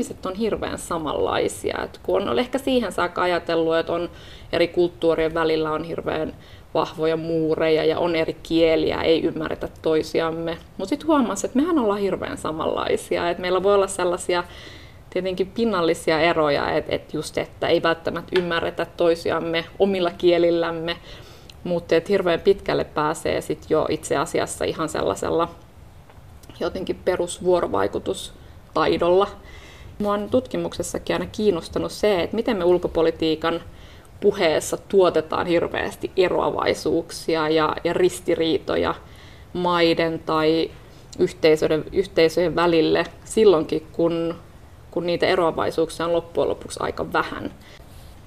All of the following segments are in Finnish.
ihmiset on hirveän samanlaisia. Et kun on ehkä siihen saakka ajatellut, että on eri kulttuurien välillä on hirveän vahvoja muureja ja on eri kieliä, ei ymmärretä toisiamme. Mutta sitten huomasi, että mehän ollaan hirveän samanlaisia. Et meillä voi olla sellaisia tietenkin pinnallisia eroja, että et just, että ei välttämättä ymmärretä toisiamme omilla kielillämme, mutta hirveän pitkälle pääsee sit jo itse asiassa ihan sellaisella jotenkin perusvuorovaikutustaidolla. Mua on tutkimuksessakin aina kiinnostanut se, että miten me ulkopolitiikan puheessa tuotetaan hirveästi eroavaisuuksia ja, ja ristiriitoja maiden tai yhteisöjen, yhteisöjen välille silloinkin, kun, kun niitä eroavaisuuksia on loppujen lopuksi aika vähän.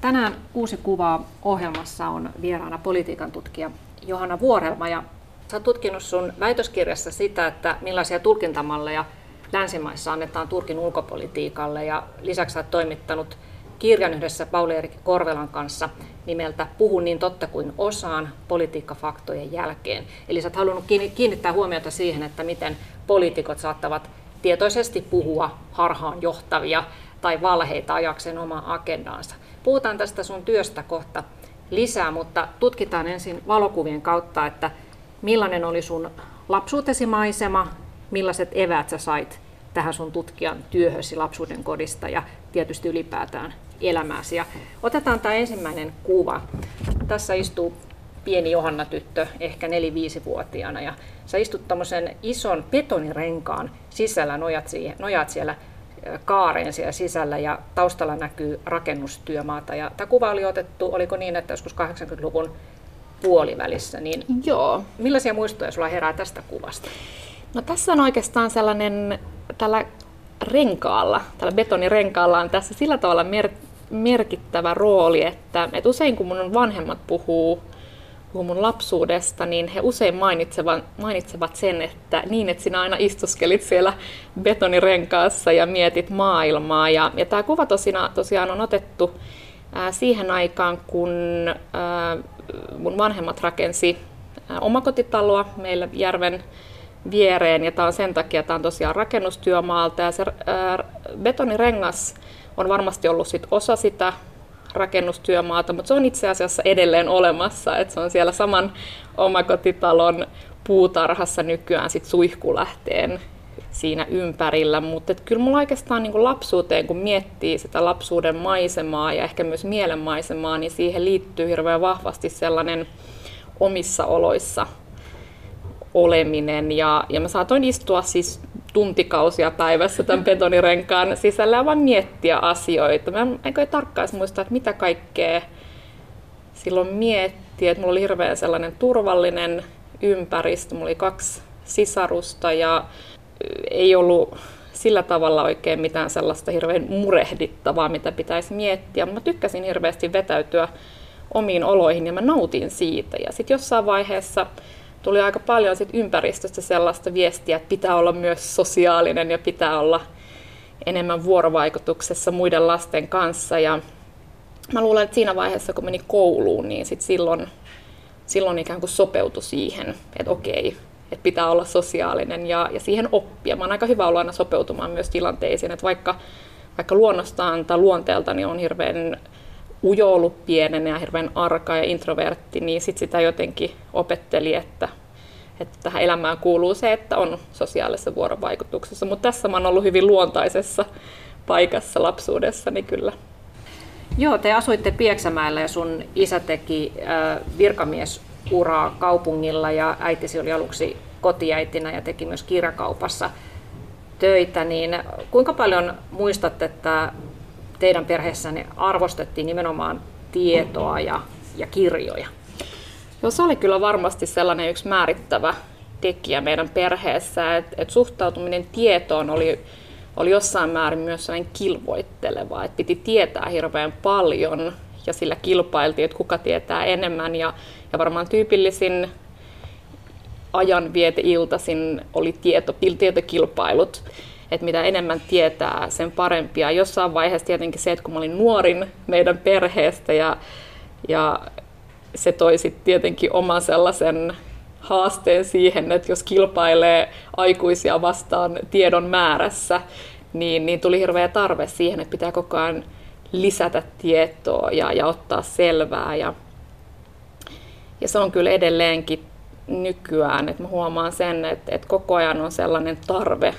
Tänään Kuusi kuvaa ohjelmassa on vieraana politiikan tutkija Johanna Vuorelma ja sä oot tutkinut sun väitöskirjassa sitä, että millaisia tulkintamalleja länsimaissa annetaan Turkin ulkopolitiikalle ja lisäksi olet toimittanut kirjan yhdessä Pauli Erik Korvelan kanssa nimeltä Puhu niin totta kuin osaan politiikkafaktojen jälkeen. Eli sä oot halunnut kiinnittää huomiota siihen, että miten poliitikot saattavat tietoisesti puhua harhaan johtavia tai valheita ajakseen omaa agendaansa. Puhutaan tästä sun työstä kohta lisää, mutta tutkitaan ensin valokuvien kautta, että millainen oli sun lapsuutesi maisema, millaiset eväät sä sait tähän sun tutkijan työhösi lapsuuden kodista ja tietysti ylipäätään elämääsi. Ja otetaan tämä ensimmäinen kuva. Tässä istuu pieni Johanna-tyttö, ehkä 4-5-vuotiaana, ja sä istut tämmöisen ison betonirenkaan sisällä, nojat, siihen, nojat siellä kaareen siellä sisällä ja taustalla näkyy rakennustyömaata. Ja tämä kuva oli otettu, oliko niin, että joskus 80-luvun puolivälissä, niin Joo. millaisia muistoja sulla herää tästä kuvasta? No tässä on oikeastaan sellainen, tällä renkaalla, tällä betonirenkaalla on tässä sillä tavalla mer- merkittävä rooli, että, että usein kun mun vanhemmat puhuu, puhuu mun lapsuudesta, niin he usein mainitsevat, mainitsevat sen, että niin, että sinä aina istuskelit siellä betonirenkaassa ja mietit maailmaa. Ja, ja tämä kuva tosina, tosiaan on otettu ää, siihen aikaan, kun ää, mun vanhemmat rakensi ää, omakotitaloa meillä järven viereen, ja tämä on sen takia, tämä on tosiaan rakennustyömaalta, ja se ää, betonirengas on varmasti ollut sit osa sitä rakennustyömaata, mutta se on itse asiassa edelleen olemassa, että se on siellä saman omakotitalon puutarhassa nykyään sit suihkulähteen siinä ympärillä, mutta kyllä mulla oikeastaan niin lapsuuteen, kun miettii sitä lapsuuden maisemaa ja ehkä myös mielen maisemaa, niin siihen liittyy hirveän vahvasti sellainen omissa oloissa oleminen. Ja, ja mä saatoin istua siis tuntikausia päivässä tämän betonirenkaan sisällä ja vaan miettiä asioita. Mä en tarkkaan muista, että mitä kaikkea silloin miettiä. Että mulla oli hirveän sellainen turvallinen ympäristö. Mulla oli kaksi sisarusta ja ei ollut sillä tavalla oikein mitään sellaista hirveän murehdittavaa, mitä pitäisi miettiä. Mä tykkäsin hirveästi vetäytyä omiin oloihin ja mä nautin siitä. Ja sitten jossain vaiheessa tuli aika paljon sit ympäristöstä sellaista viestiä, että pitää olla myös sosiaalinen ja pitää olla enemmän vuorovaikutuksessa muiden lasten kanssa. Ja mä luulen, että siinä vaiheessa, kun meni kouluun, niin sit silloin, silloin ikään kuin sopeutui siihen, että okei, että pitää olla sosiaalinen ja, ja siihen oppia. Mä oon aika hyvä olla aina sopeutumaan myös tilanteisiin, että vaikka, vaikka luonnostaan tai luonteelta niin on hirveän ujo ollut pienen ja hirveän arka ja introvertti, niin sit sitä jotenkin opetteli, että, että tähän elämään kuuluu se, että on sosiaalisessa vuorovaikutuksessa. Mutta tässä mä oon ollut hyvin luontaisessa paikassa lapsuudessani kyllä. Joo, te asuitte Pieksämäellä ja sun isä teki virkamiesuraa kaupungilla ja äitisi oli aluksi kotiäitinä ja teki myös kirjakaupassa töitä, niin kuinka paljon muistatte, että teidän perheessänne arvostettiin nimenomaan tietoa ja, ja kirjoja? Joo, se oli kyllä varmasti sellainen yksi määrittävä tekijä meidän perheessä, että et suhtautuminen tietoon oli, oli jossain määrin myös sellainen kilvoitteleva, että piti tietää hirveän paljon ja sillä kilpailtiin, että kuka tietää enemmän ja, ja varmaan tyypillisin ajanvieteiltaisin oli tieto, tietokilpailut että mitä enemmän tietää, sen parempia. Jossain vaiheessa tietenkin se, että kun mä olin nuorin meidän perheestä ja, ja se toi sitten tietenkin oman sellaisen haasteen siihen, että jos kilpailee aikuisia vastaan tiedon määrässä, niin, niin tuli hirveä tarve siihen, että pitää koko ajan lisätä tietoa ja, ja ottaa selvää. Ja, ja se on kyllä edelleenkin nykyään, että mä huomaan sen, että, että koko ajan on sellainen tarve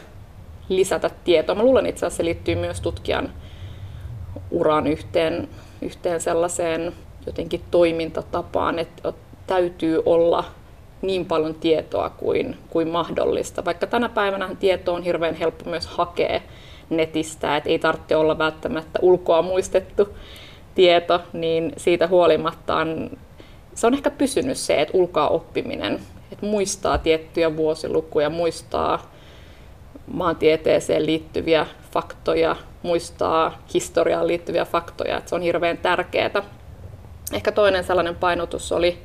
lisätä tietoa. Mä luulen itse asiassa se liittyy myös tutkijan uran yhteen, yhteen sellaiseen jotenkin toimintatapaan, että täytyy olla niin paljon tietoa kuin, kuin mahdollista. Vaikka tänä päivänä tieto on hirveän helppo myös hakea netistä, että ei tarvitse olla välttämättä ulkoa muistettu tieto, niin siitä huolimatta on, se on ehkä pysynyt se, että ulkoa oppiminen, että muistaa tiettyjä vuosilukuja, muistaa maantieteeseen liittyviä faktoja, muistaa historiaan liittyviä faktoja, että se on hirveän tärkeää. Ehkä toinen sellainen painotus oli,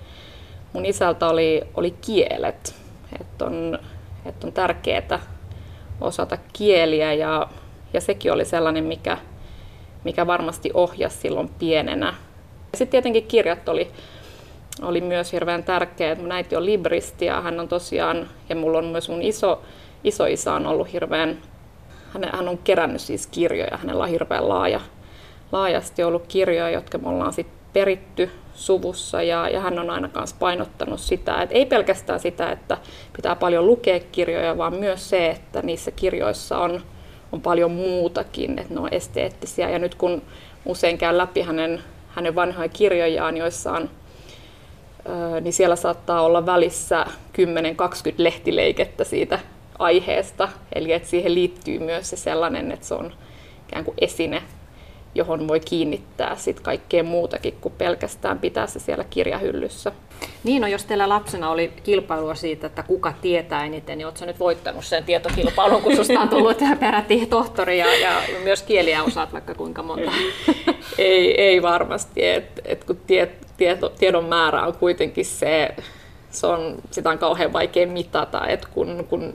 mun isältä oli, oli kielet, että on, että on tärkeää osata kieliä ja, ja sekin oli sellainen, mikä, mikä varmasti ohjasi silloin pienenä. Sitten tietenkin kirjat oli, oli myös hirveän tärkeä. Mun äiti on libristi ja hän on tosiaan, ja mulla on myös mun iso, isoisä on ollut hirveän, hän, on kerännyt siis kirjoja, hänellä on hirveän laaja, laajasti ollut kirjoja, jotka me ollaan sitten peritty suvussa ja, ja hän on aina kanssa painottanut sitä, että ei pelkästään sitä, että pitää paljon lukea kirjoja, vaan myös se, että niissä kirjoissa on, on paljon muutakin, että ne on esteettisiä. Ja nyt kun usein käyn läpi hänen, hänen vanhoja kirjojaan, joissa on niin siellä saattaa olla välissä 10-20 lehtileikettä siitä aiheesta. Eli että siihen liittyy myös se sellainen, että se on ikään kuin esine johon voi kiinnittää sit kaikkea muutakin kuin pelkästään pitää se siellä kirjahyllyssä. Niin, no jos teillä lapsena oli kilpailua siitä, että kuka tietää eniten, niin oletko nyt voittanut sen tietokilpailun, kun susta on tullut peräti tohtori ja, ja myös kieliä osaat vaikka kuinka monta? ei, ei varmasti, että et kun tie, tieto, tiedon määrä on kuitenkin se, se on, sitä on kauhean vaikea mitata, että kun, kun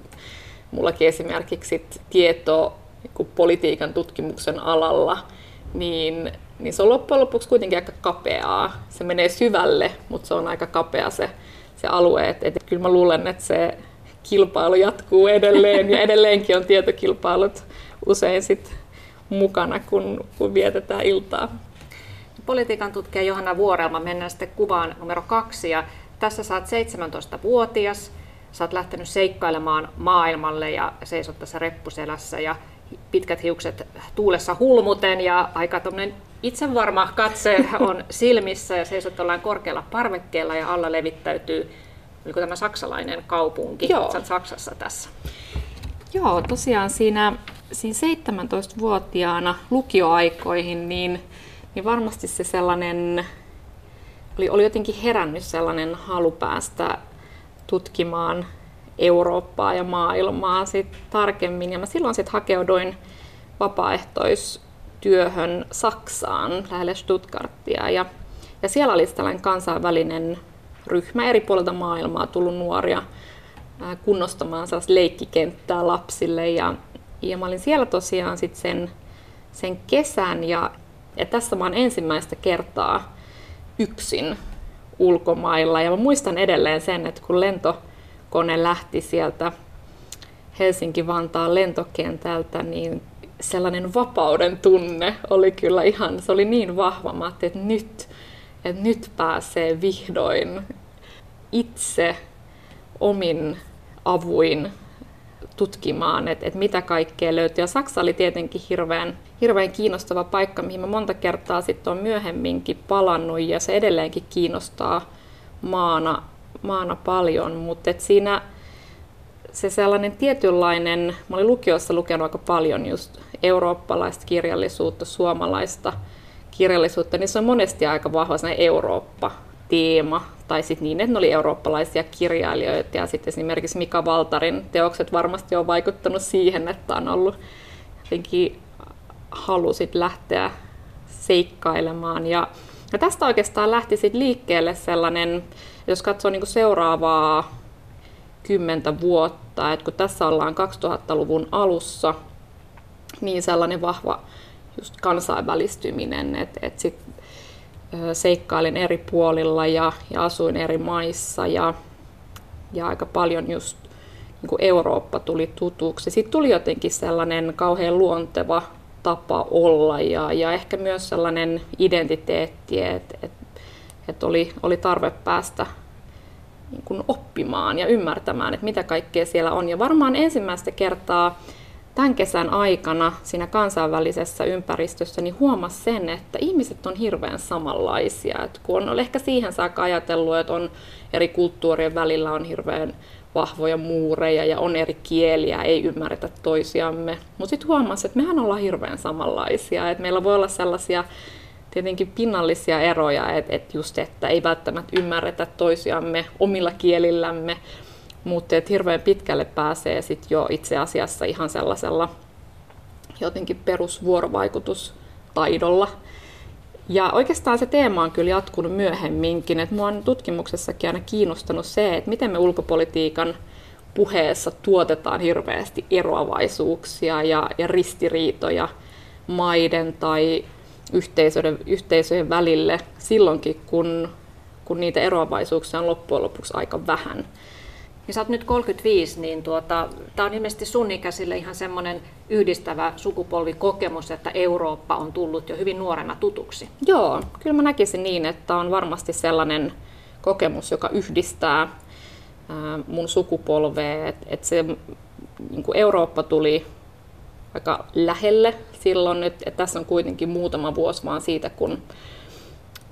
mullakin esimerkiksi tieto niin politiikan tutkimuksen alalla, niin, niin se on loppujen lopuksi kuitenkin aika kapeaa. Se menee syvälle, mutta se on aika kapea se, se alue. Et, et, kyllä mä luulen, että se kilpailu jatkuu edelleen ja edelleenkin on tietokilpailut usein sit mukana, kun, kun vietetään iltaa. Politiikan tutkija Johanna Vuorelma, mennään sitten kuvaan numero kaksi. Ja tässä saat 17-vuotias, sä oot lähtenyt seikkailemaan maailmalle ja seisot tässä reppuselässä ja pitkät hiukset tuulessa hulmuten ja aika itsevarma katse on silmissä ja seisot ollaan korkealla parvekkeella ja alla levittäytyy oliko tämä saksalainen kaupunki. Joo. Sä Saksassa tässä. Joo, tosiaan siinä, siinä 17-vuotiaana lukioaikoihin, niin, niin varmasti se sellainen, oli, oli jotenkin herännyt sellainen halu päästä tutkimaan Eurooppaa ja maailmaa sit tarkemmin. Ja mä silloin sitten hakeuduin vapaaehtoistyöhön Saksaan lähelle Stuttgartia. Ja, ja siellä oli tällainen kansainvälinen ryhmä eri puolilta maailmaa tullut nuoria kunnostamaan sellaista leikkikenttää lapsille. Ja, ja mä olin siellä tosiaan sit sen, sen kesän ja, ja tässä mä oon ensimmäistä kertaa yksin ulkomailla. Ja mä muistan edelleen sen, että kun lento kone lähti sieltä Helsinki-Vantaan lentokentältä, niin sellainen vapauden tunne oli kyllä ihan, se oli niin vahva, mä että nyt, että nyt pääsee vihdoin itse omin avuin tutkimaan, että, että mitä kaikkea löytyy. Ja Saksa oli tietenkin hirveän, hirveän kiinnostava paikka, mihin mä monta kertaa sitten on myöhemminkin palannut ja se edelleenkin kiinnostaa maana maana paljon, mutta siinä se sellainen tietynlainen, mä olin lukiossa lukenut aika paljon just eurooppalaista kirjallisuutta, suomalaista kirjallisuutta, niin se on monesti aika vahva Eurooppa-teema, tai sitten niin, että ne oli eurooppalaisia kirjailijoita, ja sitten esimerkiksi Mika Valtarin teokset varmasti on vaikuttanut siihen, että on ollut jotenkin halusit lähteä seikkailemaan, ja, ja tästä oikeastaan lähti sitten liikkeelle sellainen jos katsoo niin kuin seuraavaa kymmentä vuotta, että kun tässä ollaan 2000-luvun alussa, niin sellainen vahva just kansainvälistyminen, että, että sit seikkailin eri puolilla ja, ja asuin eri maissa ja, ja aika paljon just niin kuin Eurooppa tuli tutuksi. Sitten tuli jotenkin sellainen kauhean luonteva tapa olla ja, ja ehkä myös sellainen identiteetti, että et, et oli, oli tarve päästä niin kuin oppimaan ja ymmärtämään, että mitä kaikkea siellä on. Ja varmaan ensimmäistä kertaa tämän kesän aikana siinä kansainvälisessä ympäristössä niin huomasi sen, että ihmiset on hirveän samanlaisia. Et kun on ehkä siihen saakka ajatellut, että on eri kulttuurien välillä on hirveän vahvoja muureja ja on eri kieliä, ei ymmärretä toisiamme. Mutta sitten huomasi, että mehän ollaan hirveän samanlaisia. Et meillä voi olla sellaisia tietenkin pinnallisia eroja, että et just, että ei välttämättä ymmärretä toisiamme omilla kielillämme, mutta että hirveän pitkälle pääsee sit jo itse asiassa ihan sellaisella jotenkin perusvuorovaikutustaidolla. Ja oikeastaan se teema on kyllä jatkunut myöhemminkin, että mua on tutkimuksessakin aina kiinnostanut se, että miten me ulkopolitiikan puheessa tuotetaan hirveästi eroavaisuuksia ja, ja ristiriitoja maiden tai yhteisöjen, yhteisöjen välille silloinkin, kun, kun niitä eroavaisuuksia on loppujen lopuksi aika vähän. Niin sä oot nyt 35, niin tuota, tämä on ilmeisesti sun ikäisille ihan semmoinen yhdistävä sukupolvikokemus, että Eurooppa on tullut jo hyvin nuorena tutuksi. Joo, kyllä mä näkisin niin, että on varmasti sellainen kokemus, joka yhdistää mun sukupolvea, että et se niin Eurooppa tuli aika lähelle silloin, että, että tässä on kuitenkin muutama vuosi vaan siitä, kun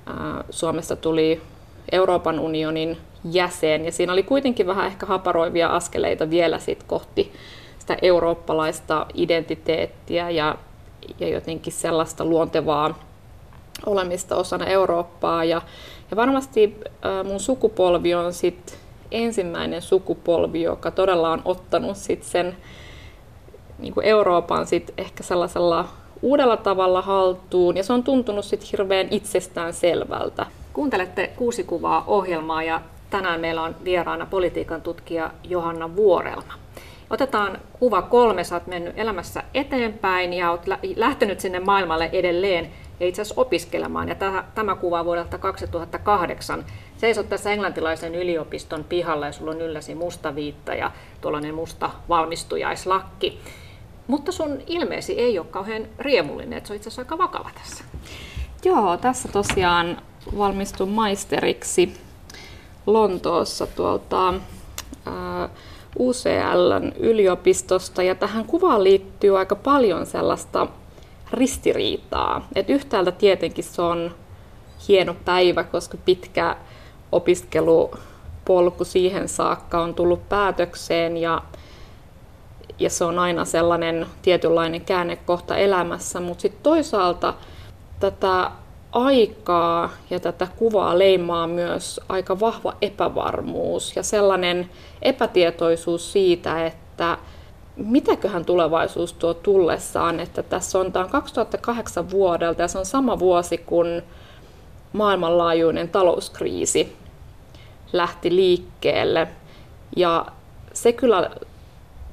ää, Suomessa tuli Euroopan unionin jäsen. Ja siinä oli kuitenkin vähän ehkä haparoivia askeleita vielä sit kohti sitä eurooppalaista identiteettiä ja, ja jotenkin sellaista luontevaa olemista osana Eurooppaa. Ja, ja varmasti mun sukupolvi on sit ensimmäinen sukupolvi, joka todella on ottanut sit sen niin kuin Euroopan sit ehkä sellaisella uudella tavalla haltuun, ja se on tuntunut sit hirveän itsestään selvältä. Kuuntelette kuusi kuvaa ohjelmaa ja tänään meillä on vieraana politiikan tutkija Johanna Vuorelma. Otetaan kuva kolme, sä oot mennyt elämässä eteenpäin ja oot lähtenyt sinne maailmalle edelleen ja itse asiassa opiskelemaan. Ja tämä kuva vuodelta 2008. Seisot tässä englantilaisen yliopiston pihalla ja sulla on ylläsi musta viitta ja tuollainen musta valmistujaislakki. Mutta sun ilmeesi ei ole kauhean riemullinen, että se on itse asiassa aika vakava tässä. Joo, tässä tosiaan valmistun maisteriksi Lontoossa tuolta UCLn yliopistosta ja tähän kuvaan liittyy aika paljon sellaista ristiriitaa. Et yhtäältä tietenkin se on hieno päivä, koska pitkä opiskelupolku siihen saakka on tullut päätökseen ja, ja se on aina sellainen tietynlainen käännekohta elämässä, mutta sitten toisaalta tätä aikaa ja tätä kuvaa leimaa myös aika vahva epävarmuus ja sellainen epätietoisuus siitä, että mitäköhän tulevaisuus tuo tullessaan, että tässä on, tämä on 2008 vuodelta ja se on sama vuosi, kun maailmanlaajuinen talouskriisi lähti liikkeelle. Ja se kyllä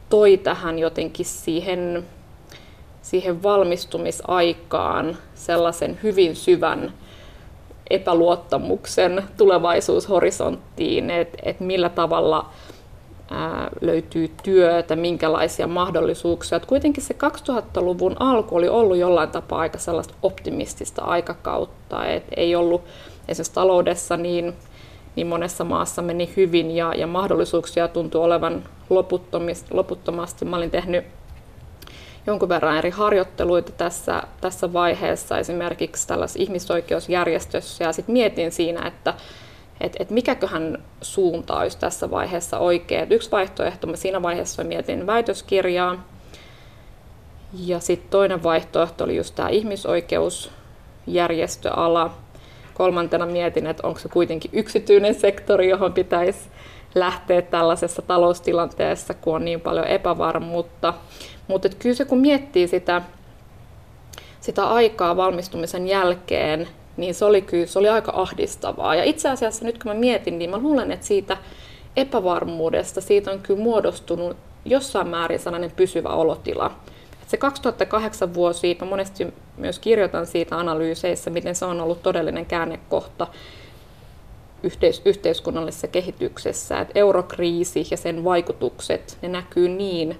toi tähän jotenkin siihen siihen valmistumisaikaan sellaisen hyvin syvän epäluottamuksen tulevaisuushorisonttiin, että et millä tavalla ää, löytyy työtä, minkälaisia mahdollisuuksia. Et kuitenkin se 2000-luvun alku oli ollut jollain tapaa aika sellaista optimistista aikakautta, et ei ollut esimerkiksi taloudessa niin, niin monessa maassa meni hyvin ja, ja mahdollisuuksia tuntui olevan loputtomasti. Mä olin tehnyt jonkun verran eri harjoitteluita tässä, tässä vaiheessa, esimerkiksi tällaisessa ihmisoikeusjärjestössä, ja sitten mietin siinä, että et, et mikäköhän suunta olisi tässä vaiheessa oikea. Et yksi vaihtoehto, mä siinä vaiheessa mietin väitöskirjaa, ja sitten toinen vaihtoehto oli just tämä ihmisoikeusjärjestöala. Kolmantena mietin, että onko se kuitenkin yksityinen sektori, johon pitäisi lähteä tällaisessa taloustilanteessa, kun on niin paljon epävarmuutta. Mutta kyllä se kun miettii sitä, sitä aikaa valmistumisen jälkeen, niin se oli kyllä se oli aika ahdistavaa. Ja itse asiassa nyt kun mä mietin, niin mä luulen, että siitä epävarmuudesta, siitä on kyllä muodostunut jossain määrin sellainen pysyvä olotila. Et se 2008 vuosi, mä monesti myös kirjoitan siitä analyyseissä, miten se on ollut todellinen käännekohta yhteis- yhteiskunnallisessa kehityksessä, että eurokriisi ja sen vaikutukset, ne näkyy niin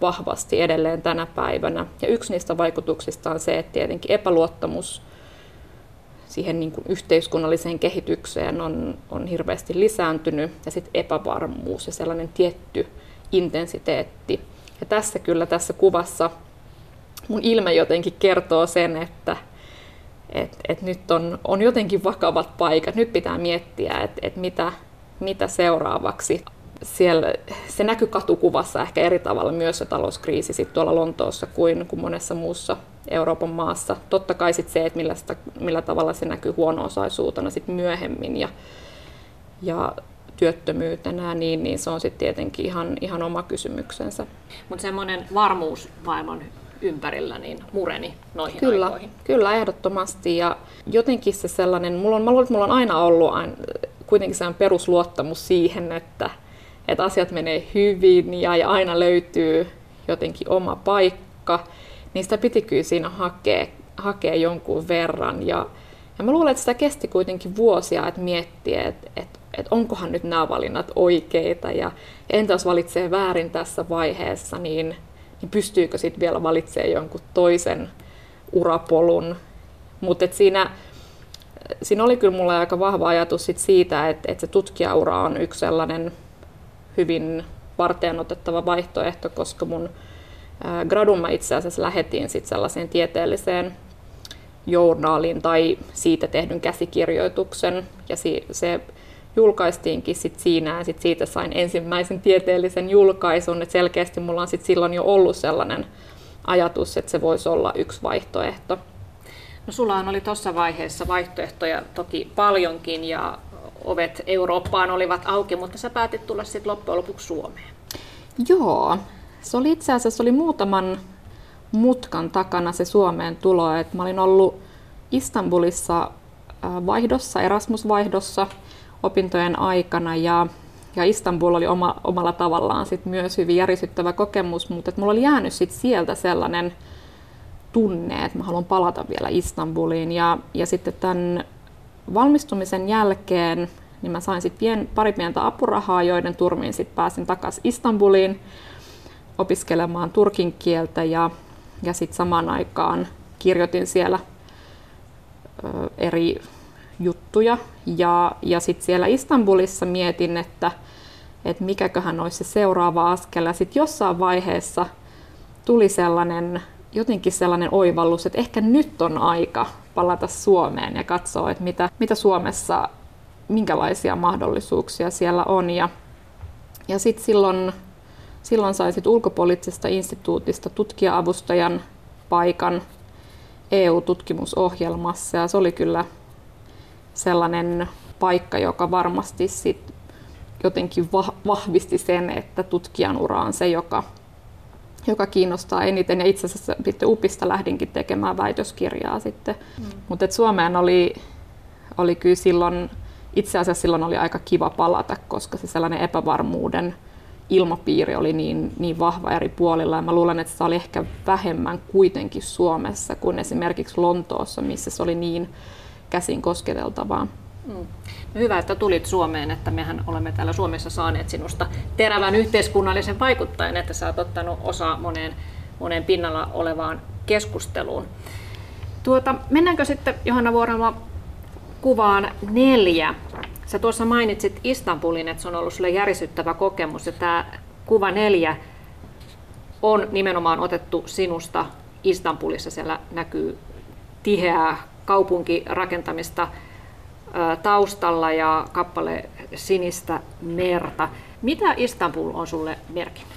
vahvasti edelleen tänä päivänä. Ja yksi niistä vaikutuksista on se, että tietenkin epäluottamus siihen niin kuin yhteiskunnalliseen kehitykseen on, on hirveästi lisääntynyt ja sitten epävarmuus ja sellainen tietty intensiteetti. Ja tässä kyllä tässä kuvassa mun ilme jotenkin kertoo sen, että et, et nyt on, on jotenkin vakavat paikat. Nyt pitää miettiä, että et mitä, mitä seuraavaksi. Siellä, se näkyy katukuvassa ehkä eri tavalla myös se talouskriisi sit tuolla Lontoossa kuin, kuin monessa muussa Euroopan maassa. Totta kai sit se, että millä, sitä, millä tavalla se näkyy huono-osaisuutena sit myöhemmin ja, ja työttömyytenä, niin, niin se on sitten tietenkin ihan, ihan oma kysymyksensä. Mutta semmoinen varmuus maailman ympärillä niin mureni noihin kyllä, aikoihin. Kyllä, ehdottomasti. Ja jotenkin se sellainen, mulla on, mä luulen, että mulla on aina ollut aina, kuitenkin sellainen perusluottamus siihen, että, että asiat menee hyvin ja, ja aina löytyy jotenkin oma paikka, niin sitä piti kyllä siinä hakea, hakea jonkun verran. Ja, ja mä luulen, että sitä kesti kuitenkin vuosia, että miettiä, että, että, että onkohan nyt nämä valinnat oikeita ja entä jos valitsee väärin tässä vaiheessa, niin, niin pystyykö sitten vielä valitsemaan jonkun toisen urapolun. Mutta siinä, siinä oli kyllä mulla aika vahva ajatus sit siitä, että, että se tutkijaura on yksi sellainen hyvin varteen otettava vaihtoehto, koska mun gradun mä itse asiassa lähetin sit sellaiseen tieteelliseen journaaliin tai siitä tehdyn käsikirjoituksen. Ja se julkaistiinkin sit siinä ja sit siitä sain ensimmäisen tieteellisen julkaisun. Et selkeästi mulla on sit silloin jo ollut sellainen ajatus, että se voisi olla yksi vaihtoehto. No sullahan oli tuossa vaiheessa vaihtoehtoja toki paljonkin ja ovet Eurooppaan olivat auki, mutta sä päätit tulla sitten loppujen lopuksi Suomeen. Joo, se oli itse asiassa oli muutaman mutkan takana se Suomeen tulo. Et mä olin ollut Istanbulissa vaihdossa, Erasmus-vaihdossa opintojen aikana ja, ja Istanbul oli oma, omalla tavallaan sit myös hyvin järisyttävä kokemus, mutta mulla oli jäänyt sit sieltä sellainen tunne, että mä haluan palata vielä Istanbuliin ja, ja sitten tämän valmistumisen jälkeen niin mä sain sitten pien, pari pientä apurahaa, joiden turmiin sitten pääsin takaisin Istanbuliin opiskelemaan turkin kieltä ja, ja sitten samaan aikaan kirjoitin siellä ö, eri juttuja. Ja, ja sitten siellä Istanbulissa mietin, että, että mikäköhän olisi se seuraava askel. Ja sitten jossain vaiheessa tuli sellainen, jotenkin sellainen oivallus, että ehkä nyt on aika palata Suomeen ja katsoa, että mitä, mitä Suomessa, minkälaisia mahdollisuuksia siellä on. Ja, ja sitten silloin, silloin sai sit ulkopoliittisesta instituutista tutkija-avustajan paikan EU-tutkimusohjelmassa ja se oli kyllä sellainen paikka, joka varmasti sit jotenkin vahvisti sen, että tutkijan ura on se, joka, joka kiinnostaa eniten. Ja itse asiassa sitten UPista lähdinkin tekemään väitöskirjaa sitten. Mm. Mutta Suomeen oli, oli kyllä silloin, itse asiassa silloin oli aika kiva palata, koska se sellainen epävarmuuden ilmapiiri oli niin, niin vahva eri puolilla. Ja mä luulen, että se oli ehkä vähemmän kuitenkin Suomessa kuin esimerkiksi Lontoossa, missä se oli niin käsin kosketeltavaa. Mm. Hyvä, että tulit Suomeen, että mehän olemme täällä Suomessa saaneet sinusta terävän yhteiskunnallisen vaikuttajan, että sä oot ottanut osaa moneen, moneen pinnalla olevaan keskusteluun. Tuota, mennäänkö sitten Johanna Vuorama kuvaan neljä? Sä tuossa mainitsit Istanbulin, että se on ollut sulle järisyttävä kokemus ja tämä kuva neljä on nimenomaan otettu sinusta Istanbulissa. Siellä näkyy tiheää kaupunkirakentamista taustalla ja kappale Sinistä merta. Mitä Istanbul on sulle merkinnyt?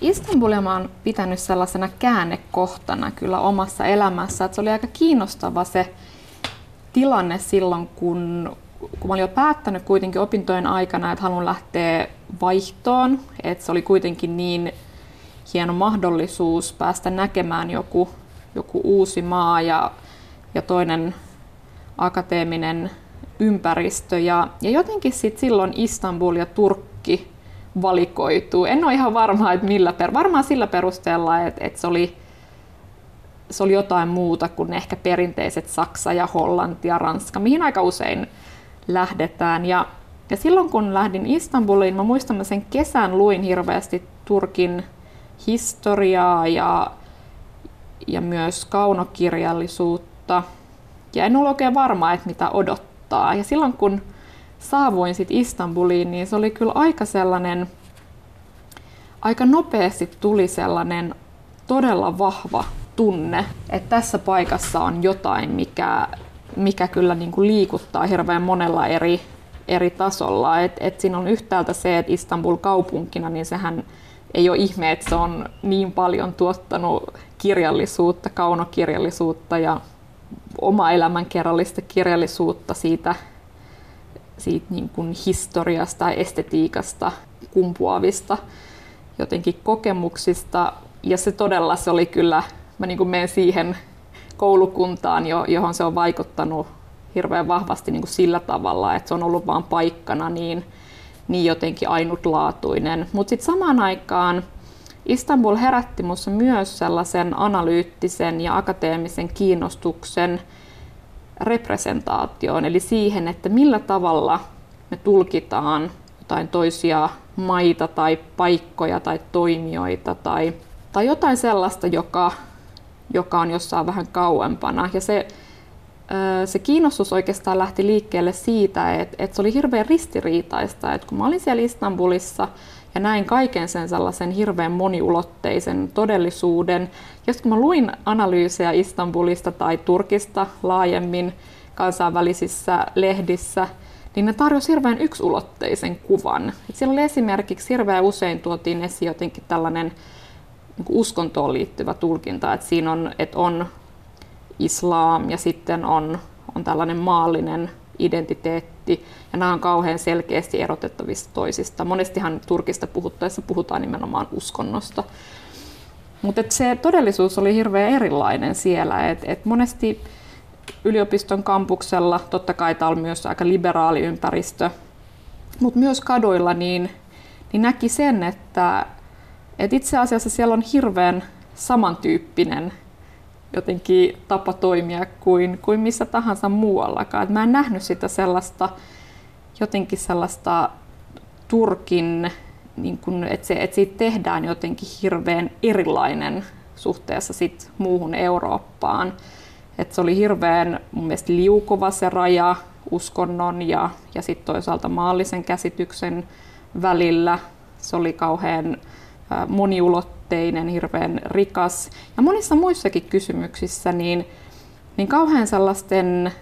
Istanbulia mä oon pitänyt sellaisena käännekohtana kyllä omassa elämässä. Että se oli aika kiinnostava se tilanne silloin, kun, kun mä olin jo päättänyt kuitenkin opintojen aikana, että haluan lähteä vaihtoon. Että se oli kuitenkin niin hieno mahdollisuus päästä näkemään joku, joku uusi maa ja ja toinen akateeminen ympäristö. Ja, ja jotenkin sit silloin Istanbul ja Turkki valikoituu. En ole ihan varma, että millä per, varmaan sillä perusteella, että, että se, oli, se oli jotain muuta kuin ehkä perinteiset Saksa ja Hollanti ja Ranska, mihin aika usein lähdetään. Ja, ja silloin kun lähdin Istanbuliin, mä muistan, mä sen kesän luin hirveästi Turkin historiaa ja, ja myös kaunokirjallisuutta. Ja en ollut oikein varma, että mitä odottaa. Ja silloin kun saavuin sitten Istanbuliin, niin se oli kyllä aika sellainen, aika nopeasti tuli sellainen todella vahva tunne, että tässä paikassa on jotain, mikä, mikä kyllä niin kuin liikuttaa hirveän monella eri, eri tasolla. Et, et siinä on yhtäältä se, että Istanbul kaupunkina, niin sehän ei ole ihme, että se on niin paljon tuottanut kirjallisuutta, kaunokirjallisuutta ja oma elämänkerrallista kirjallisuutta siitä, siitä niin kuin historiasta ja estetiikasta kumpuavista jotenkin kokemuksista. Ja se todella se oli kyllä, mä niin kuin menen siihen koulukuntaan, johon se on vaikuttanut hirveän vahvasti niin kuin sillä tavalla, että se on ollut vain paikkana niin, niin jotenkin ainutlaatuinen. Mutta sitten samaan aikaan Istanbul herätti minussa myös sellaisen analyyttisen ja akateemisen kiinnostuksen representaatioon, eli siihen, että millä tavalla me tulkitaan jotain toisia maita tai paikkoja tai toimijoita tai, tai jotain sellaista, joka, joka on jossain vähän kauempana. Ja se, se kiinnostus oikeastaan lähti liikkeelle siitä, että, että se oli hirveän ristiriitaista, että kun mä olin siellä Istanbulissa ja näin kaiken sen sellaisen hirveän moniulotteisen todellisuuden, ja kun mä luin analyysejä Istanbulista tai Turkista laajemmin kansainvälisissä lehdissä, niin ne tarjosi hirveän yksulotteisen kuvan. Et siellä oli esimerkiksi hirveän usein tuotiin esiin jotenkin tällainen niin uskontoon liittyvä tulkinta, että siinä on, että on islam ja sitten on, on tällainen maallinen identiteetti, ja nämä on kauhean selkeästi erotettavissa toisista. Monestihan Turkista puhuttaessa puhutaan nimenomaan uskonnosta. Mutta se todellisuus oli hirveän erilainen siellä. Et, et monesti yliopiston kampuksella, totta kai tämä on myös aika liberaali ympäristö, mutta myös kaduilla, niin, niin näki sen, että, että itse asiassa siellä on hirveän samantyyppinen jotenkin tapa toimia kuin, kuin missä tahansa muuallakaan. Et mä en nähnyt sitä sellaista, jotenkin sellaista Turkin, niin kun, että, se, että siitä tehdään jotenkin hirveän erilainen suhteessa sit muuhun Eurooppaan. Et se oli hirveän mun mielestä liukuva se raja uskonnon ja, ja sitten toisaalta maallisen käsityksen välillä. Se oli kauhean moniulotteinen, hirveän rikas. Ja monissa muissakin kysymyksissä niin, niin kauhean sellaisten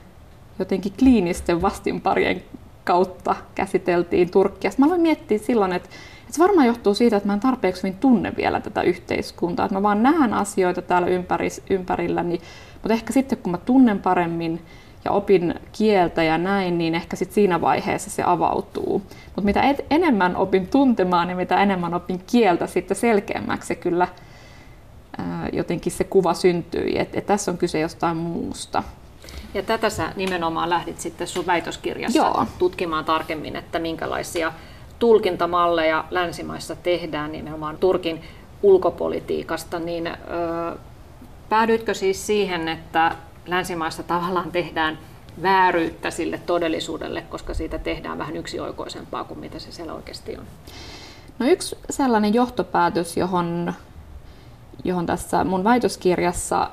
jotenkin kliinisten vastinparien kautta käsiteltiin Turkkia. Mä aloin miettiä silloin, että, että se varmaan johtuu siitä, että mä en tarpeeksi hyvin tunne vielä tätä yhteiskuntaa. Että mä vaan näen asioita täällä ympäri, ympärilläni, mutta ehkä sitten kun mä tunnen paremmin ja opin kieltä ja näin, niin ehkä sitten siinä vaiheessa se avautuu. Mutta mitä et, enemmän opin tuntemaan ja mitä enemmän opin kieltä, sitten selkeämmäksi se kyllä ää, jotenkin se kuva syntyi, että et tässä on kyse jostain muusta. Ja tätä sä nimenomaan lähdit sitten sun väitöskirjassa Joo. tutkimaan tarkemmin, että minkälaisia tulkintamalleja länsimaissa tehdään nimenomaan Turkin ulkopolitiikasta, niin ö, päädyitkö siis siihen, että länsimaissa tavallaan tehdään vääryyttä sille todellisuudelle, koska siitä tehdään vähän yksioikoisempaa kuin mitä se siellä oikeasti on? No yksi sellainen johtopäätös, johon, johon tässä mun väitöskirjassa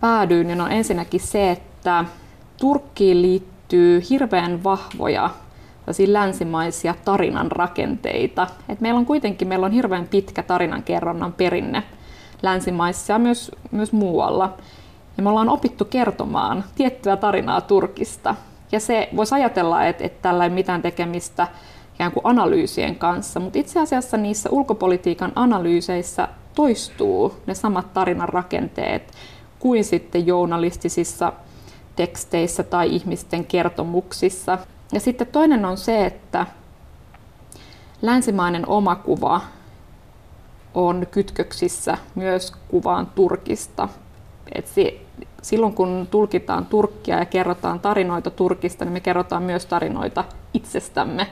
päädyin, niin on ensinnäkin se, että Turkkiin liittyy hirveän vahvoja länsimaisia tarinan rakenteita. Et meillä on kuitenkin meillä on hirveän pitkä tarinankerronnan perinne länsimaissa ja myös, myös muualla. Ja me ollaan opittu kertomaan tiettyä tarinaa Turkista. Ja se voisi ajatella, että, että tällä ei mitään tekemistä ikään kuin analyysien kanssa, mutta itse asiassa niissä ulkopolitiikan analyyseissä toistuu ne samat tarinan rakenteet kuin sitten journalistisissa teksteissä tai ihmisten kertomuksissa. Ja sitten toinen on se, että länsimainen omakuva on kytköksissä myös kuvaan Turkista. Et se, silloin kun tulkitaan Turkkia ja kerrotaan tarinoita Turkista, niin me kerrotaan myös tarinoita itsestämme.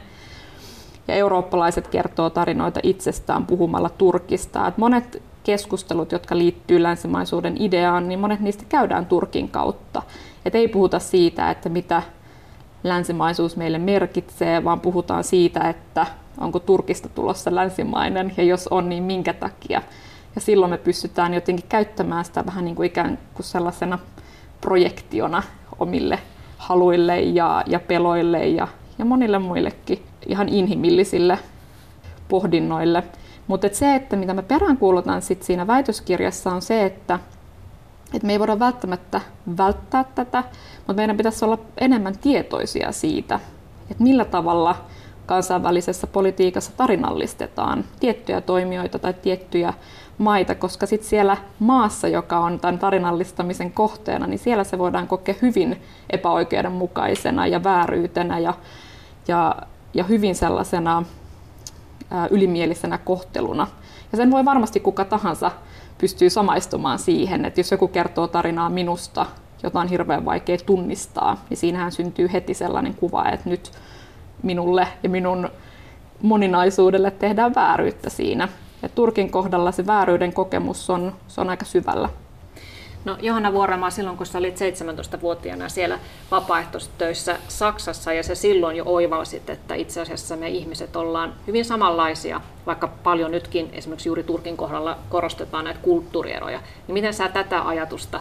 Ja eurooppalaiset kertoo tarinoita itsestään puhumalla Turkista. Et monet keskustelut, jotka liittyy länsimaisuuden ideaan, niin monet niistä käydään Turkin kautta. Et ei puhuta siitä, että mitä länsimaisuus meille merkitsee, vaan puhutaan siitä, että onko Turkista tulossa länsimainen ja jos on, niin minkä takia. Ja silloin me pystytään jotenkin käyttämään sitä vähän niin kuin ikään kuin sellaisena projektiona omille haluille ja, ja peloille ja, ja monille muillekin ihan inhimillisille pohdinnoille. Mutta et se, että mitä me peräänkuulutan sit siinä väitöskirjassa on se, että et me ei voida välttämättä välttää tätä, mutta meidän pitäisi olla enemmän tietoisia siitä, että millä tavalla kansainvälisessä politiikassa tarinallistetaan tiettyjä toimijoita tai tiettyjä maita, koska sitten siellä maassa, joka on tämän tarinallistamisen kohteena, niin siellä se voidaan kokea hyvin epäoikeudenmukaisena ja vääryytenä ja, ja, ja hyvin sellaisena ää, ylimielisenä kohteluna. Ja sen voi varmasti kuka tahansa pystyy samaistumaan siihen, että jos joku kertoo tarinaa minusta, jota on hirveän vaikea tunnistaa, niin siinähän syntyy heti sellainen kuva, että nyt minulle ja minun moninaisuudelle tehdään vääryyttä siinä. Ja Turkin kohdalla se vääryyden kokemus on, se on aika syvällä. No Johanna Vuoremaa, silloin kun sä olit 17-vuotiaana siellä vapaaehtoistöissä Saksassa ja se silloin jo oivalsit, että itse asiassa me ihmiset ollaan hyvin samanlaisia, vaikka paljon nytkin esimerkiksi juuri Turkin kohdalla korostetaan näitä kulttuurieroja, niin miten sä tätä ajatusta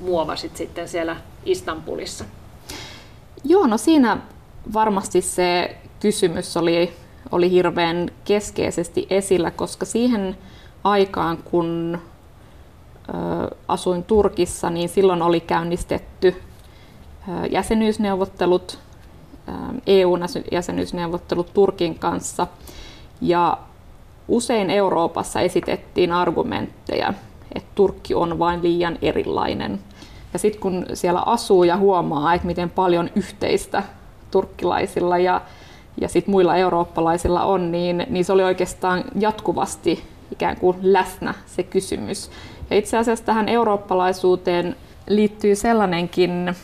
muovasit sitten siellä Istanbulissa? Joo, no siinä varmasti se kysymys oli, oli hirveän keskeisesti esillä, koska siihen aikaan, kun asuin Turkissa, niin silloin oli käynnistetty jäsenyysneuvottelut, EU-jäsenyysneuvottelut Turkin kanssa. Ja usein Euroopassa esitettiin argumentteja, että Turkki on vain liian erilainen. Ja sitten kun siellä asuu ja huomaa, että miten paljon yhteistä turkkilaisilla ja, ja sit muilla eurooppalaisilla on, niin, niin se oli oikeastaan jatkuvasti ikään kuin läsnä se kysymys. Ja itse asiassa tähän eurooppalaisuuteen liittyy sellainenkin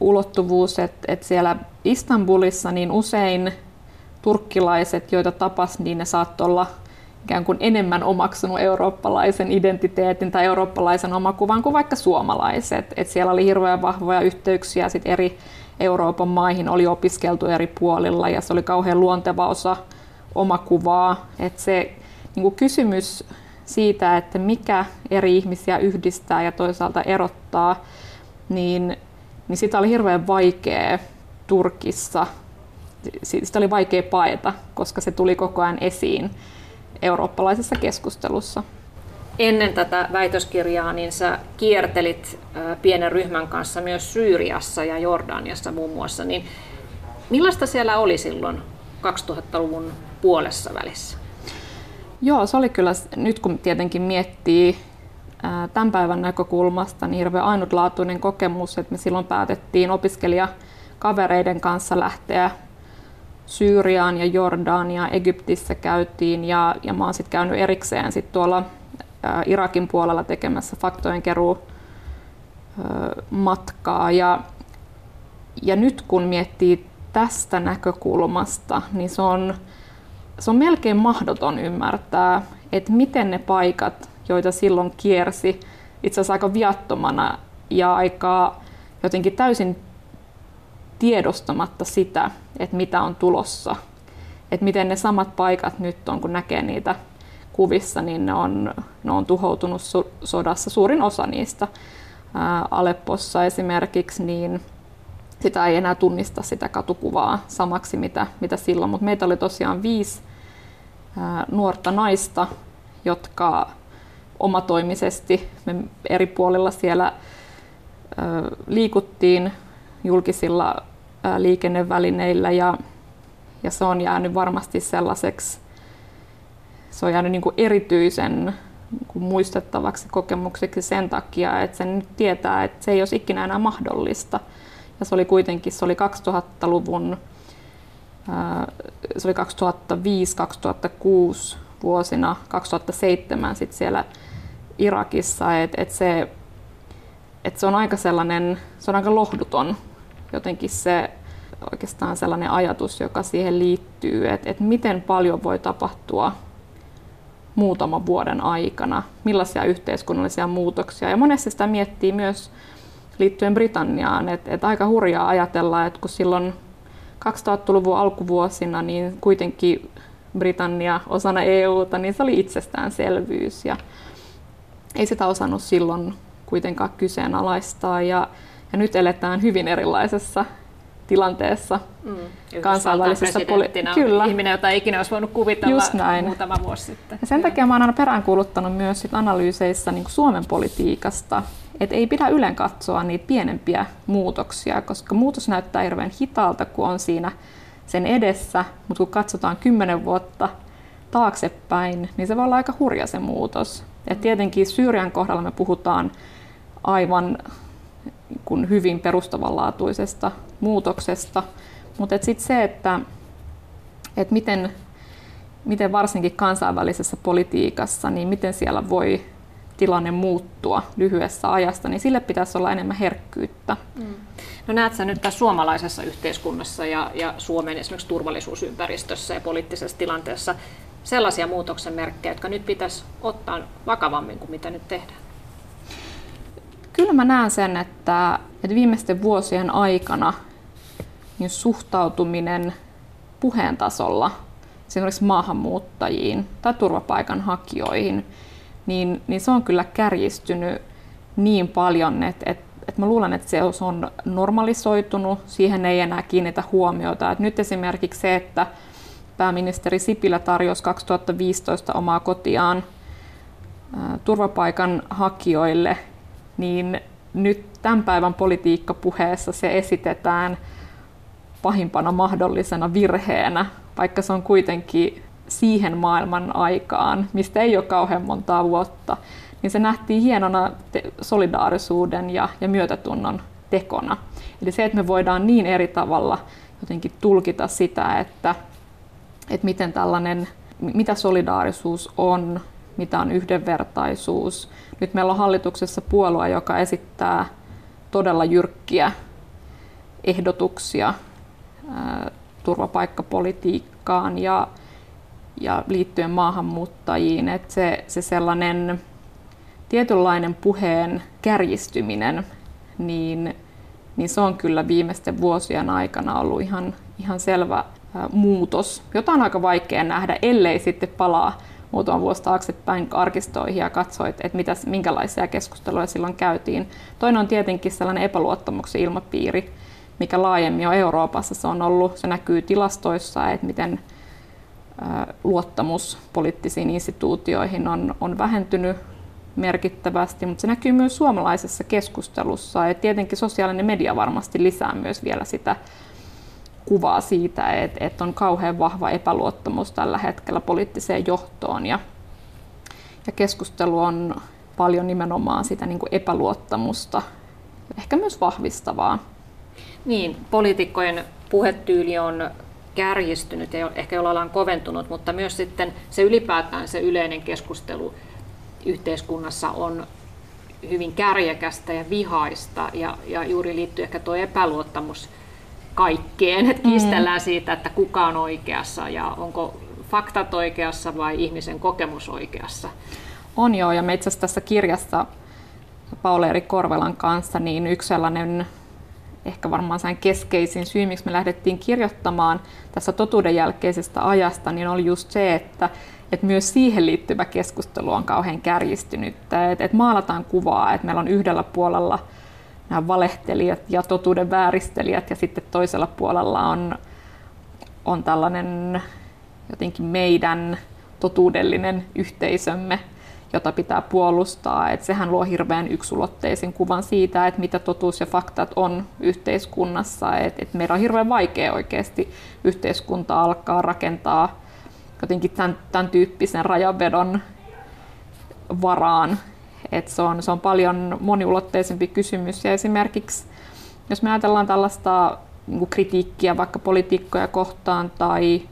ulottuvuus, että, että siellä Istanbulissa niin usein turkkilaiset, joita tapas, niin ne saattoi olla ikään kuin enemmän omaksunut eurooppalaisen identiteetin tai eurooppalaisen omakuvan kuin vaikka suomalaiset. Et siellä oli hirveän vahvoja yhteyksiä sit eri Euroopan maihin, oli opiskeltu eri puolilla ja se oli kauhean luonteva osa omakuvaa. Et se niin kuin kysymys siitä, että mikä eri ihmisiä yhdistää ja toisaalta erottaa, niin, niin sitä oli hirveän vaikea Turkissa. Sitä oli vaikea paeta, koska se tuli koko ajan esiin eurooppalaisessa keskustelussa. Ennen tätä väitöskirjaa niin sä kiertelit pienen ryhmän kanssa myös Syyriassa ja Jordaniassa muun muassa. Niin millaista siellä oli silloin 2000-luvun puolessa välissä? Joo, se oli kyllä, nyt kun tietenkin miettii tämän päivän näkökulmasta, niin hirveän ainutlaatuinen kokemus, että me silloin päätettiin opiskelijakavereiden kanssa lähteä Syyriaan ja Jordaniaan, Egyptissä käytiin ja, ja mä oon sitten käynyt erikseen sit tuolla Irakin puolella tekemässä faktojen keruu matkaa. Ja, ja nyt kun miettii tästä näkökulmasta, niin se on, se on melkein mahdoton ymmärtää, että miten ne paikat, joita silloin kiersi, itse asiassa aika viattomana ja aika jotenkin täysin tiedostamatta sitä, että mitä on tulossa. Että miten ne samat paikat nyt on, kun näkee niitä kuvissa, niin ne on, ne on tuhoutunut sodassa. Suurin osa niistä ää, Aleppossa esimerkiksi, niin sitä ei enää tunnista sitä katukuvaa samaksi, mitä, mitä silloin. Mutta meitä oli tosiaan viisi ää, nuorta naista, jotka omatoimisesti me eri puolilla siellä ää, liikuttiin julkisilla ää, liikennevälineillä ja, ja se on jäänyt varmasti sellaiseksi, se on jäänyt niin kuin erityisen niin kuin muistettavaksi kokemukseksi sen takia, että se nyt tietää, että se ei olisi ikinä enää mahdollista. Ja se oli kuitenkin, se oli 2000-luvun, se oli 2005-2006 vuosina, 2007 sitten siellä Irakissa, että et se, et se on aika sellainen, se on aika lohduton jotenkin se oikeastaan sellainen ajatus, joka siihen liittyy, että, että miten paljon voi tapahtua muutaman vuoden aikana, millaisia yhteiskunnallisia muutoksia. Ja monesti sitä miettii myös liittyen Britanniaan, että, että aika hurjaa ajatella, että kun silloin 2000-luvun alkuvuosina niin kuitenkin Britannia osana EUta, niin se oli itsestäänselvyys ja ei sitä osannut silloin kuitenkaan kyseenalaistaa ja, ja nyt eletään hyvin erilaisessa tilanteessa mm. kansainvälisessä poli- Kyllä. ihminen, jota ei ikinä olisi voinut kuvitella Just näin. muutama vuosi sitten. Ja sen takia mä oon aina peräänkuuluttanut myös sit analyyseissä niin Suomen politiikasta, että ei pidä ylen katsoa niitä pienempiä muutoksia, koska muutos näyttää hirveän hitaalta, kun on siinä sen edessä, mutta kun katsotaan kymmenen vuotta taaksepäin, niin se voi olla aika hurja se muutos. Et tietenkin Syyrian kohdalla me puhutaan aivan kun hyvin perustavanlaatuisesta muutoksesta, mutta sitten se, että et miten, miten varsinkin kansainvälisessä politiikassa, niin miten siellä voi tilanne muuttua lyhyessä ajassa, niin sille pitäisi olla enemmän herkkyyttä. Mm. No näet sä nyt tässä suomalaisessa yhteiskunnassa ja, ja Suomen esimerkiksi turvallisuusympäristössä ja poliittisessa tilanteessa sellaisia muutoksen merkkejä, jotka nyt pitäisi ottaa vakavammin kuin mitä nyt tehdään? Kyllä mä näen sen, että, että viimeisten vuosien aikana niin suhtautuminen puheen tasolla esimerkiksi maahanmuuttajiin tai turvapaikanhakijoihin, niin, niin se on kyllä kärjistynyt niin paljon, että, että, että mä luulen, että se on normalisoitunut, siihen ei enää kiinnitä huomiota. Että nyt esimerkiksi se, että pääministeri Sipilä tarjosi 2015 omaa kotiaan turvapaikanhakijoille, niin nyt tämän päivän politiikkapuheessa se esitetään pahimpana mahdollisena virheenä, vaikka se on kuitenkin siihen maailman aikaan, mistä ei ole kauhean montaa vuotta, niin se nähtiin hienona solidaarisuuden ja, ja myötätunnon tekona. Eli se, että me voidaan niin eri tavalla jotenkin tulkita sitä, että, että miten tällainen, mitä solidaarisuus on, mitä on yhdenvertaisuus. Nyt meillä on hallituksessa puolue, joka esittää todella jyrkkiä ehdotuksia turvapaikkapolitiikkaan ja, ja liittyen maahanmuuttajiin. Että se, se sellainen tietynlainen puheen kärjistyminen, niin, niin se on kyllä viimeisten vuosien aikana ollut ihan, ihan selvä muutos, jota on aika vaikea nähdä, ellei sitten palaa muutama vuosi taaksepäin arkistoihin ja katsoit, että mitäs, minkälaisia keskusteluja silloin käytiin. Toinen on tietenkin sellainen epäluottamuksen ilmapiiri, mikä laajemmin on Euroopassa. Se on ollut, se näkyy tilastoissa, että miten luottamus poliittisiin instituutioihin on, on vähentynyt merkittävästi, mutta se näkyy myös suomalaisessa keskustelussa. Et tietenkin sosiaalinen media varmasti lisää myös vielä sitä kuvaa siitä, että, että on kauhean vahva epäluottamus tällä hetkellä poliittiseen johtoon ja, ja keskustelu on paljon nimenomaan sitä niin kuin epäluottamusta, ehkä myös vahvistavaa. Niin, poliitikkojen puhetyyli on kärjistynyt ja ehkä jollain on koventunut, mutta myös sitten se ylipäätään se yleinen keskustelu yhteiskunnassa on hyvin kärjekästä ja vihaista ja, ja juuri liittyy ehkä tuo epäluottamus kaikkeen, että kiistellään mm. siitä, että kuka on oikeassa ja onko faktat oikeassa vai ihmisen kokemus oikeassa. On joo, ja me itse asiassa tässä kirjassa Pauleeri Korvelan kanssa, niin yksi sellainen ehkä varmaan sen keskeisin syy, miksi me lähdettiin kirjoittamaan tässä totuuden jälkeisestä ajasta, niin oli just se, että, että myös siihen liittyvä keskustelu on kauhean kärjistynyt. Että, että maalataan kuvaa, että meillä on yhdellä puolella – nämä valehtelijat ja totuuden vääristelijät ja sitten toisella puolella on, on tällainen jotenkin meidän totuudellinen yhteisömme, jota pitää puolustaa. Et sehän luo hirveän yksulotteisen kuvan siitä, että mitä totuus ja faktat on yhteiskunnassa. Et, et meidän on hirveän vaikea oikeasti yhteiskunta alkaa rakentaa jotenkin tämän, tämän tyyppisen rajanvedon varaan, et se, on, se on paljon moniulotteisempi kysymys. Ja esimerkiksi jos me ajatellaan tällaista niin kritiikkiä vaikka poliitikkoja kohtaan tai,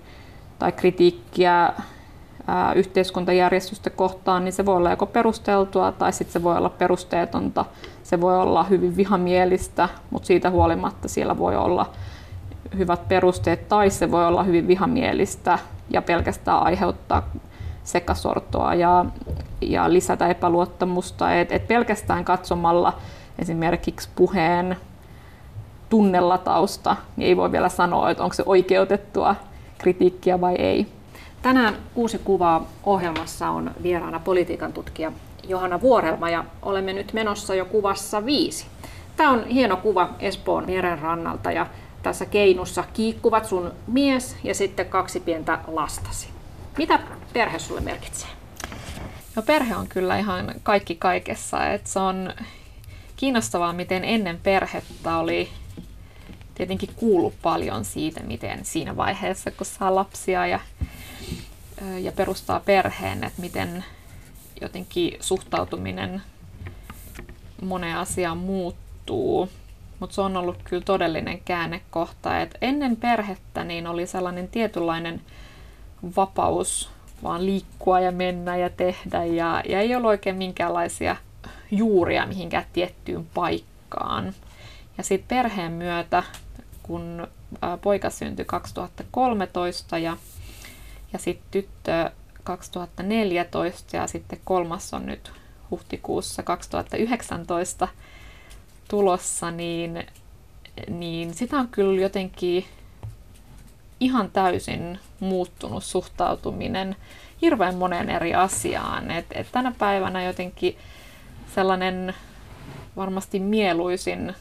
tai kritiikkiä ää, yhteiskuntajärjestystä kohtaan, niin se voi olla joko perusteltua tai sitten se voi olla perusteetonta. Se voi olla hyvin vihamielistä, mutta siitä huolimatta siellä voi olla hyvät perusteet, tai se voi olla hyvin vihamielistä ja pelkästään aiheuttaa sekasortoa ja, ja lisätä epäluottamusta. Et, et pelkästään katsomalla esimerkiksi puheen tunnelatausta, niin ei voi vielä sanoa, että onko se oikeutettua kritiikkiä vai ei. Tänään Kuusi kuvaa ohjelmassa on vieraana politiikan tutkija Johanna Vuorelma ja olemme nyt menossa jo kuvassa viisi. Tämä on hieno kuva Espoon meren rannalta ja tässä keinussa kiikkuvat sun mies ja sitten kaksi pientä lastasi. Mitä perhe sulle merkitsee? No perhe on kyllä ihan kaikki kaikessa. Et se on kiinnostavaa, miten ennen perhettä oli tietenkin kuullut paljon siitä, miten siinä vaiheessa, kun saa lapsia ja, ja perustaa perheen, että miten jotenkin suhtautuminen moneen asiaan muuttuu. Mutta se on ollut kyllä todellinen käännekohta. Et ennen perhettä niin oli sellainen tietynlainen vapaus vaan liikkua ja mennä ja tehdä ja, ja ei ollut oikein minkäänlaisia juuria mihinkään tiettyyn paikkaan. Ja sitten perheen myötä, kun poika syntyi 2013 ja, ja sitten tyttö 2014 ja sitten kolmas on nyt huhtikuussa 2019 tulossa, niin, niin sitä on kyllä jotenkin ihan täysin muuttunut suhtautuminen hirveän monen eri asiaan. Et, et tänä päivänä jotenkin sellainen varmasti mieluisin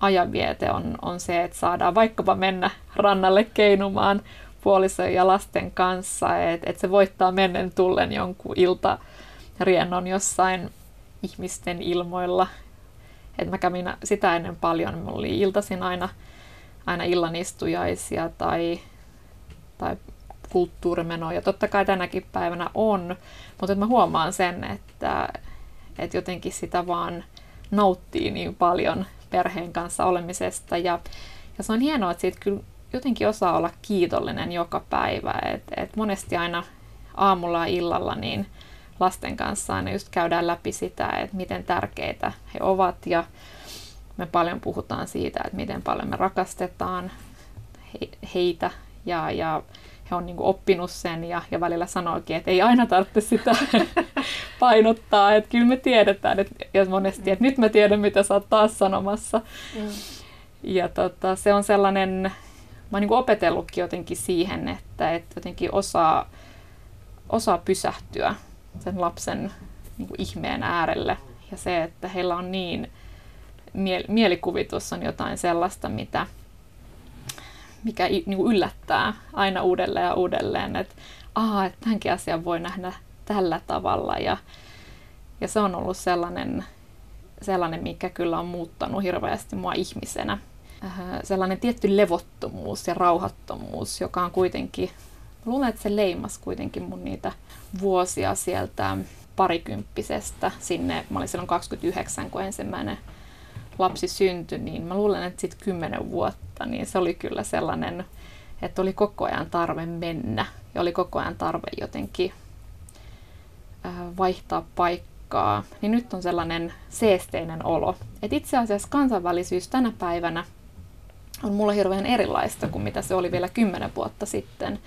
ajanviete on, on se, että saadaan vaikkapa mennä rannalle keinumaan puolison ja lasten kanssa, että et se voittaa mennen tullen jonkun ilta riennon jossain ihmisten ilmoilla. Et mä kävin sitä ennen paljon, mulla oli iltaisin aina, aina illanistujaisia tai, tai kulttuurimenoja. Totta kai tänäkin päivänä on, mutta mä huomaan sen, että, että jotenkin sitä vaan nauttii niin paljon perheen kanssa olemisesta. Ja, ja se on hienoa, että siitä kyllä jotenkin osaa olla kiitollinen joka päivä. Et, et monesti aina aamulla ja illalla niin lasten kanssa aina just käydään läpi sitä, että miten tärkeitä he ovat ja me paljon puhutaan siitä, että miten paljon me rakastetaan heitä ja, ja he on niin kuin oppinut sen ja, ja välillä sanoikin, että ei aina tarvitse sitä painottaa, että kyllä me tiedetään, että, ja monesti, että nyt mä tiedän, mitä sä oot taas sanomassa. Mm. Ja tota, se on sellainen, mä oon niin opetellutkin jotenkin siihen, että, että jotenkin osaa, osaa pysähtyä sen lapsen niin kuin ihmeen äärelle. Ja se, että heillä on niin, mielikuvitus on jotain sellaista, mitä, mikä niin kuin yllättää aina uudelleen ja uudelleen, että aha, tämänkin asian voi nähdä tällä tavalla. Ja, ja se on ollut sellainen, sellainen, mikä kyllä on muuttanut hirveästi mua ihmisenä. Äh, sellainen tietty levottomuus ja rauhattomuus, joka on kuitenkin, luulen, että se leimas kuitenkin mun niitä vuosia sieltä parikymppisestä sinne, mä olin silloin 29, kun ensimmäinen lapsi syntyi, niin mä luulen, että sitten kymmenen vuotta, niin se oli kyllä sellainen, että oli koko ajan tarve mennä ja oli koko ajan tarve jotenkin vaihtaa paikkaa, niin nyt on sellainen seesteinen olo. Et itse asiassa kansainvälisyys tänä päivänä on mulle hirveän erilaista kuin mitä se oli vielä kymmenen vuotta sitten.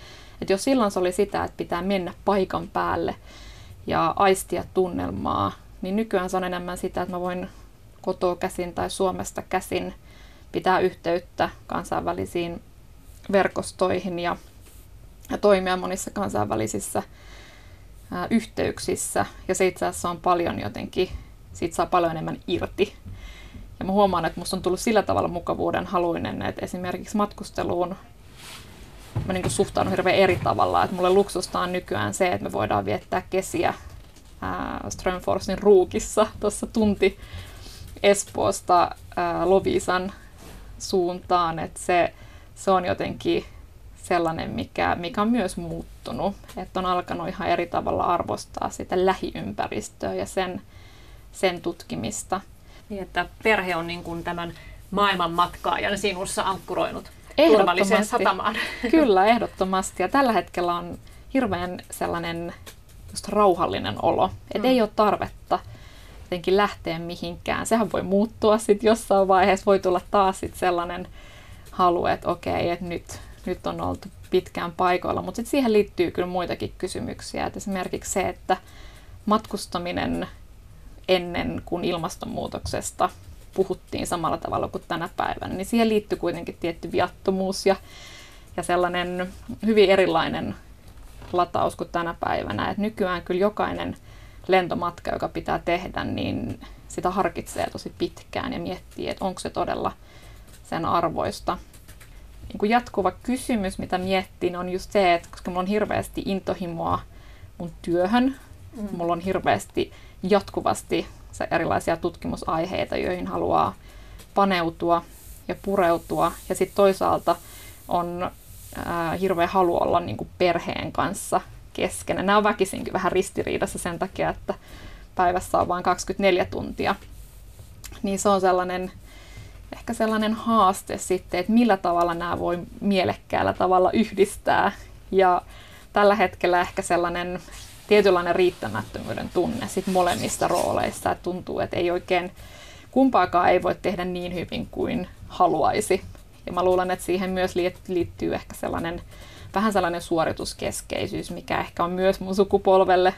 Et jos silloin se oli sitä, että pitää mennä paikan päälle ja aistia tunnelmaa, niin nykyään se on enemmän sitä, että mä voin kotoa käsin tai Suomesta käsin pitää yhteyttä kansainvälisiin verkostoihin ja, ja toimia monissa kansainvälisissä ää, yhteyksissä. Ja se itse asiassa on paljon jotenkin, siitä saa paljon enemmän irti. Ja mä huomaan, että musta on tullut sillä tavalla mukavuuden haluinen, että esimerkiksi matkusteluun mä niin suhtaudun hirveän eri tavalla. Että mulle luksusta on nykyään se, että me voidaan viettää kesiä Strömforsin ruukissa tuossa tunti Espoosta ää, Lovisan suuntaan, että se, se on jotenkin sellainen, mikä, mikä on myös muuttunut, että on alkanut ihan eri tavalla arvostaa sitä lähiympäristöä ja sen, sen tutkimista. Niin, että perhe on niin kuin tämän maailman matkaajan sinussa ankkuroinut turvalliseen satamaan. Kyllä, ehdottomasti. Ja tällä hetkellä on hirveän sellainen just rauhallinen olo, että mm. ei ole tarvetta jotenkin lähteä mihinkään. Sehän voi muuttua sitten jossain vaiheessa, voi tulla taas sit sellainen halu, että okei, että nyt, nyt on oltu pitkään paikoilla, mutta sitten siihen liittyy kyllä muitakin kysymyksiä. Et esimerkiksi se, että matkustaminen ennen kuin ilmastonmuutoksesta puhuttiin samalla tavalla kuin tänä päivänä, niin siihen liittyy kuitenkin tietty viattomuus ja, ja sellainen hyvin erilainen lataus kuin tänä päivänä. Et nykyään kyllä jokainen lentomatka, joka pitää tehdä, niin sitä harkitsee tosi pitkään ja miettii, että onko se todella sen arvoista. Niin kuin jatkuva kysymys, mitä miettiin, on just se, että koska mulla on hirveästi intohimoa mun työhön, mm. mulla on hirveästi jatkuvasti erilaisia tutkimusaiheita, joihin haluaa paneutua ja pureutua. Ja sitten toisaalta on ää, hirveä halu olla niin kuin perheen kanssa keskenään. Nämä on väkisinkin vähän ristiriidassa sen takia, että päivässä on vain 24 tuntia. Niin se on sellainen, ehkä sellainen haaste sitten, että millä tavalla nämä voi mielekkäällä tavalla yhdistää. Ja tällä hetkellä ehkä sellainen tietynlainen riittämättömyyden tunne sit molemmista rooleista, että tuntuu, että ei oikein kumpaakaan ei voi tehdä niin hyvin kuin haluaisi. Ja mä luulen, että siihen myös liittyy ehkä sellainen vähän sellainen suorituskeskeisyys, mikä ehkä on myös mun sukupolvelle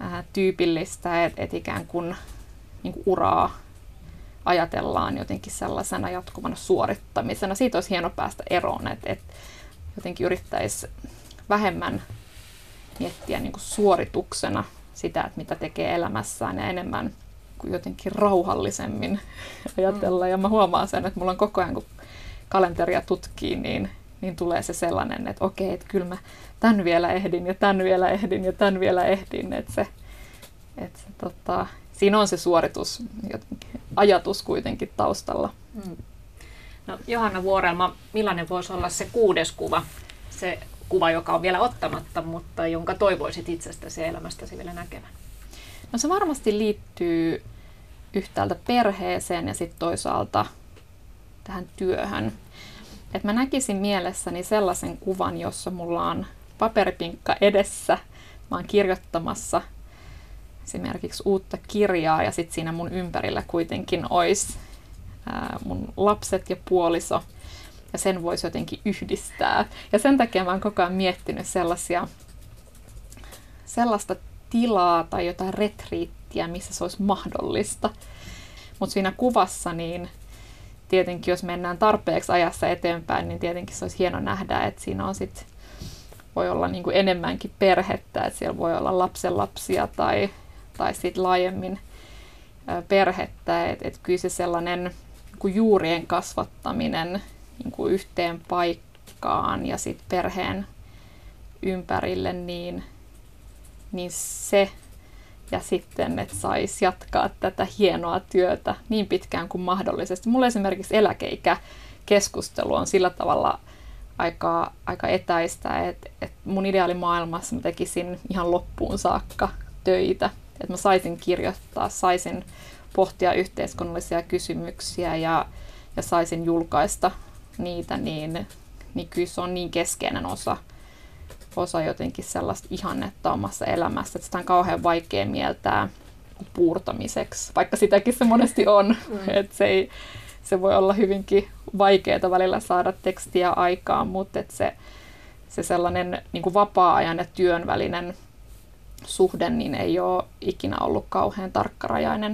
ää, tyypillistä, että et ikään kuin, niin kuin uraa ajatellaan jotenkin sellaisena jatkuvana suorittamisena. Siitä olisi hieno päästä eroon, että et jotenkin yrittäisi vähemmän miettiä niin kuin suorituksena sitä, että mitä tekee elämässään ja enemmän kuin jotenkin rauhallisemmin ajatella. Mm. Ja mä huomaan sen, että mulla on koko ajan, kun kalenteria tutkii, niin, niin tulee se sellainen, että okei, että kyllä mä tämän vielä ehdin ja tämän vielä ehdin ja tämän vielä ehdin. Että se, että se, tota, siinä on se suoritus, ajatus kuitenkin taustalla. Mm. No, Johanna Vuorelma, millainen voisi olla se kuudes kuva, se kuva, joka on vielä ottamatta, mutta jonka toivoisit itsestäsi ja elämästäsi vielä näkevän? No se varmasti liittyy yhtäältä perheeseen ja sitten toisaalta tähän työhön. Et mä näkisin mielessäni sellaisen kuvan, jossa mulla on paperipinkka edessä. Mä oon kirjoittamassa esimerkiksi uutta kirjaa ja sitten siinä mun ympärillä kuitenkin olisi mun lapset ja puoliso – ja sen voisi jotenkin yhdistää. Ja sen takia mä oon koko ajan miettinyt sellaisia, sellaista tilaa tai jotain retriittiä, missä se olisi mahdollista. Mutta siinä kuvassa niin tietenkin, jos mennään tarpeeksi ajassa eteenpäin, niin tietenkin se olisi hieno nähdä, että siinä on sit, voi olla niin kuin enemmänkin perhettä, että siellä voi olla lapsenlapsia tai, tai sitten laajemmin perhettä. Että et kyllä se sellainen niin juurien kasvattaminen niin kuin yhteen paikkaan ja sitten perheen ympärille, niin, niin se ja sitten, että saisi jatkaa tätä hienoa työtä niin pitkään kuin mahdollisesti. Mulla esimerkiksi eläkeikä keskustelu on sillä tavalla aika, aika etäistä, että, että mun ideaalimaailmassa mä tekisin ihan loppuun saakka töitä. Että mä saisin kirjoittaa, saisin pohtia yhteiskunnallisia kysymyksiä ja, ja saisin julkaista niitä, niin, niin kyllä se on niin keskeinen osa, osa jotenkin sellaista ihannetta omassa elämässä, että sitä on kauhean vaikea mieltää puurtamiseksi, vaikka sitäkin se monesti on. Mm. että se, ei, se voi olla hyvinkin vaikeaa välillä saada tekstiä aikaan, mutta että se, se sellainen niin kuin vapaa-ajan ja työn välinen suhde niin ei ole ikinä ollut kauhean tarkkarajainen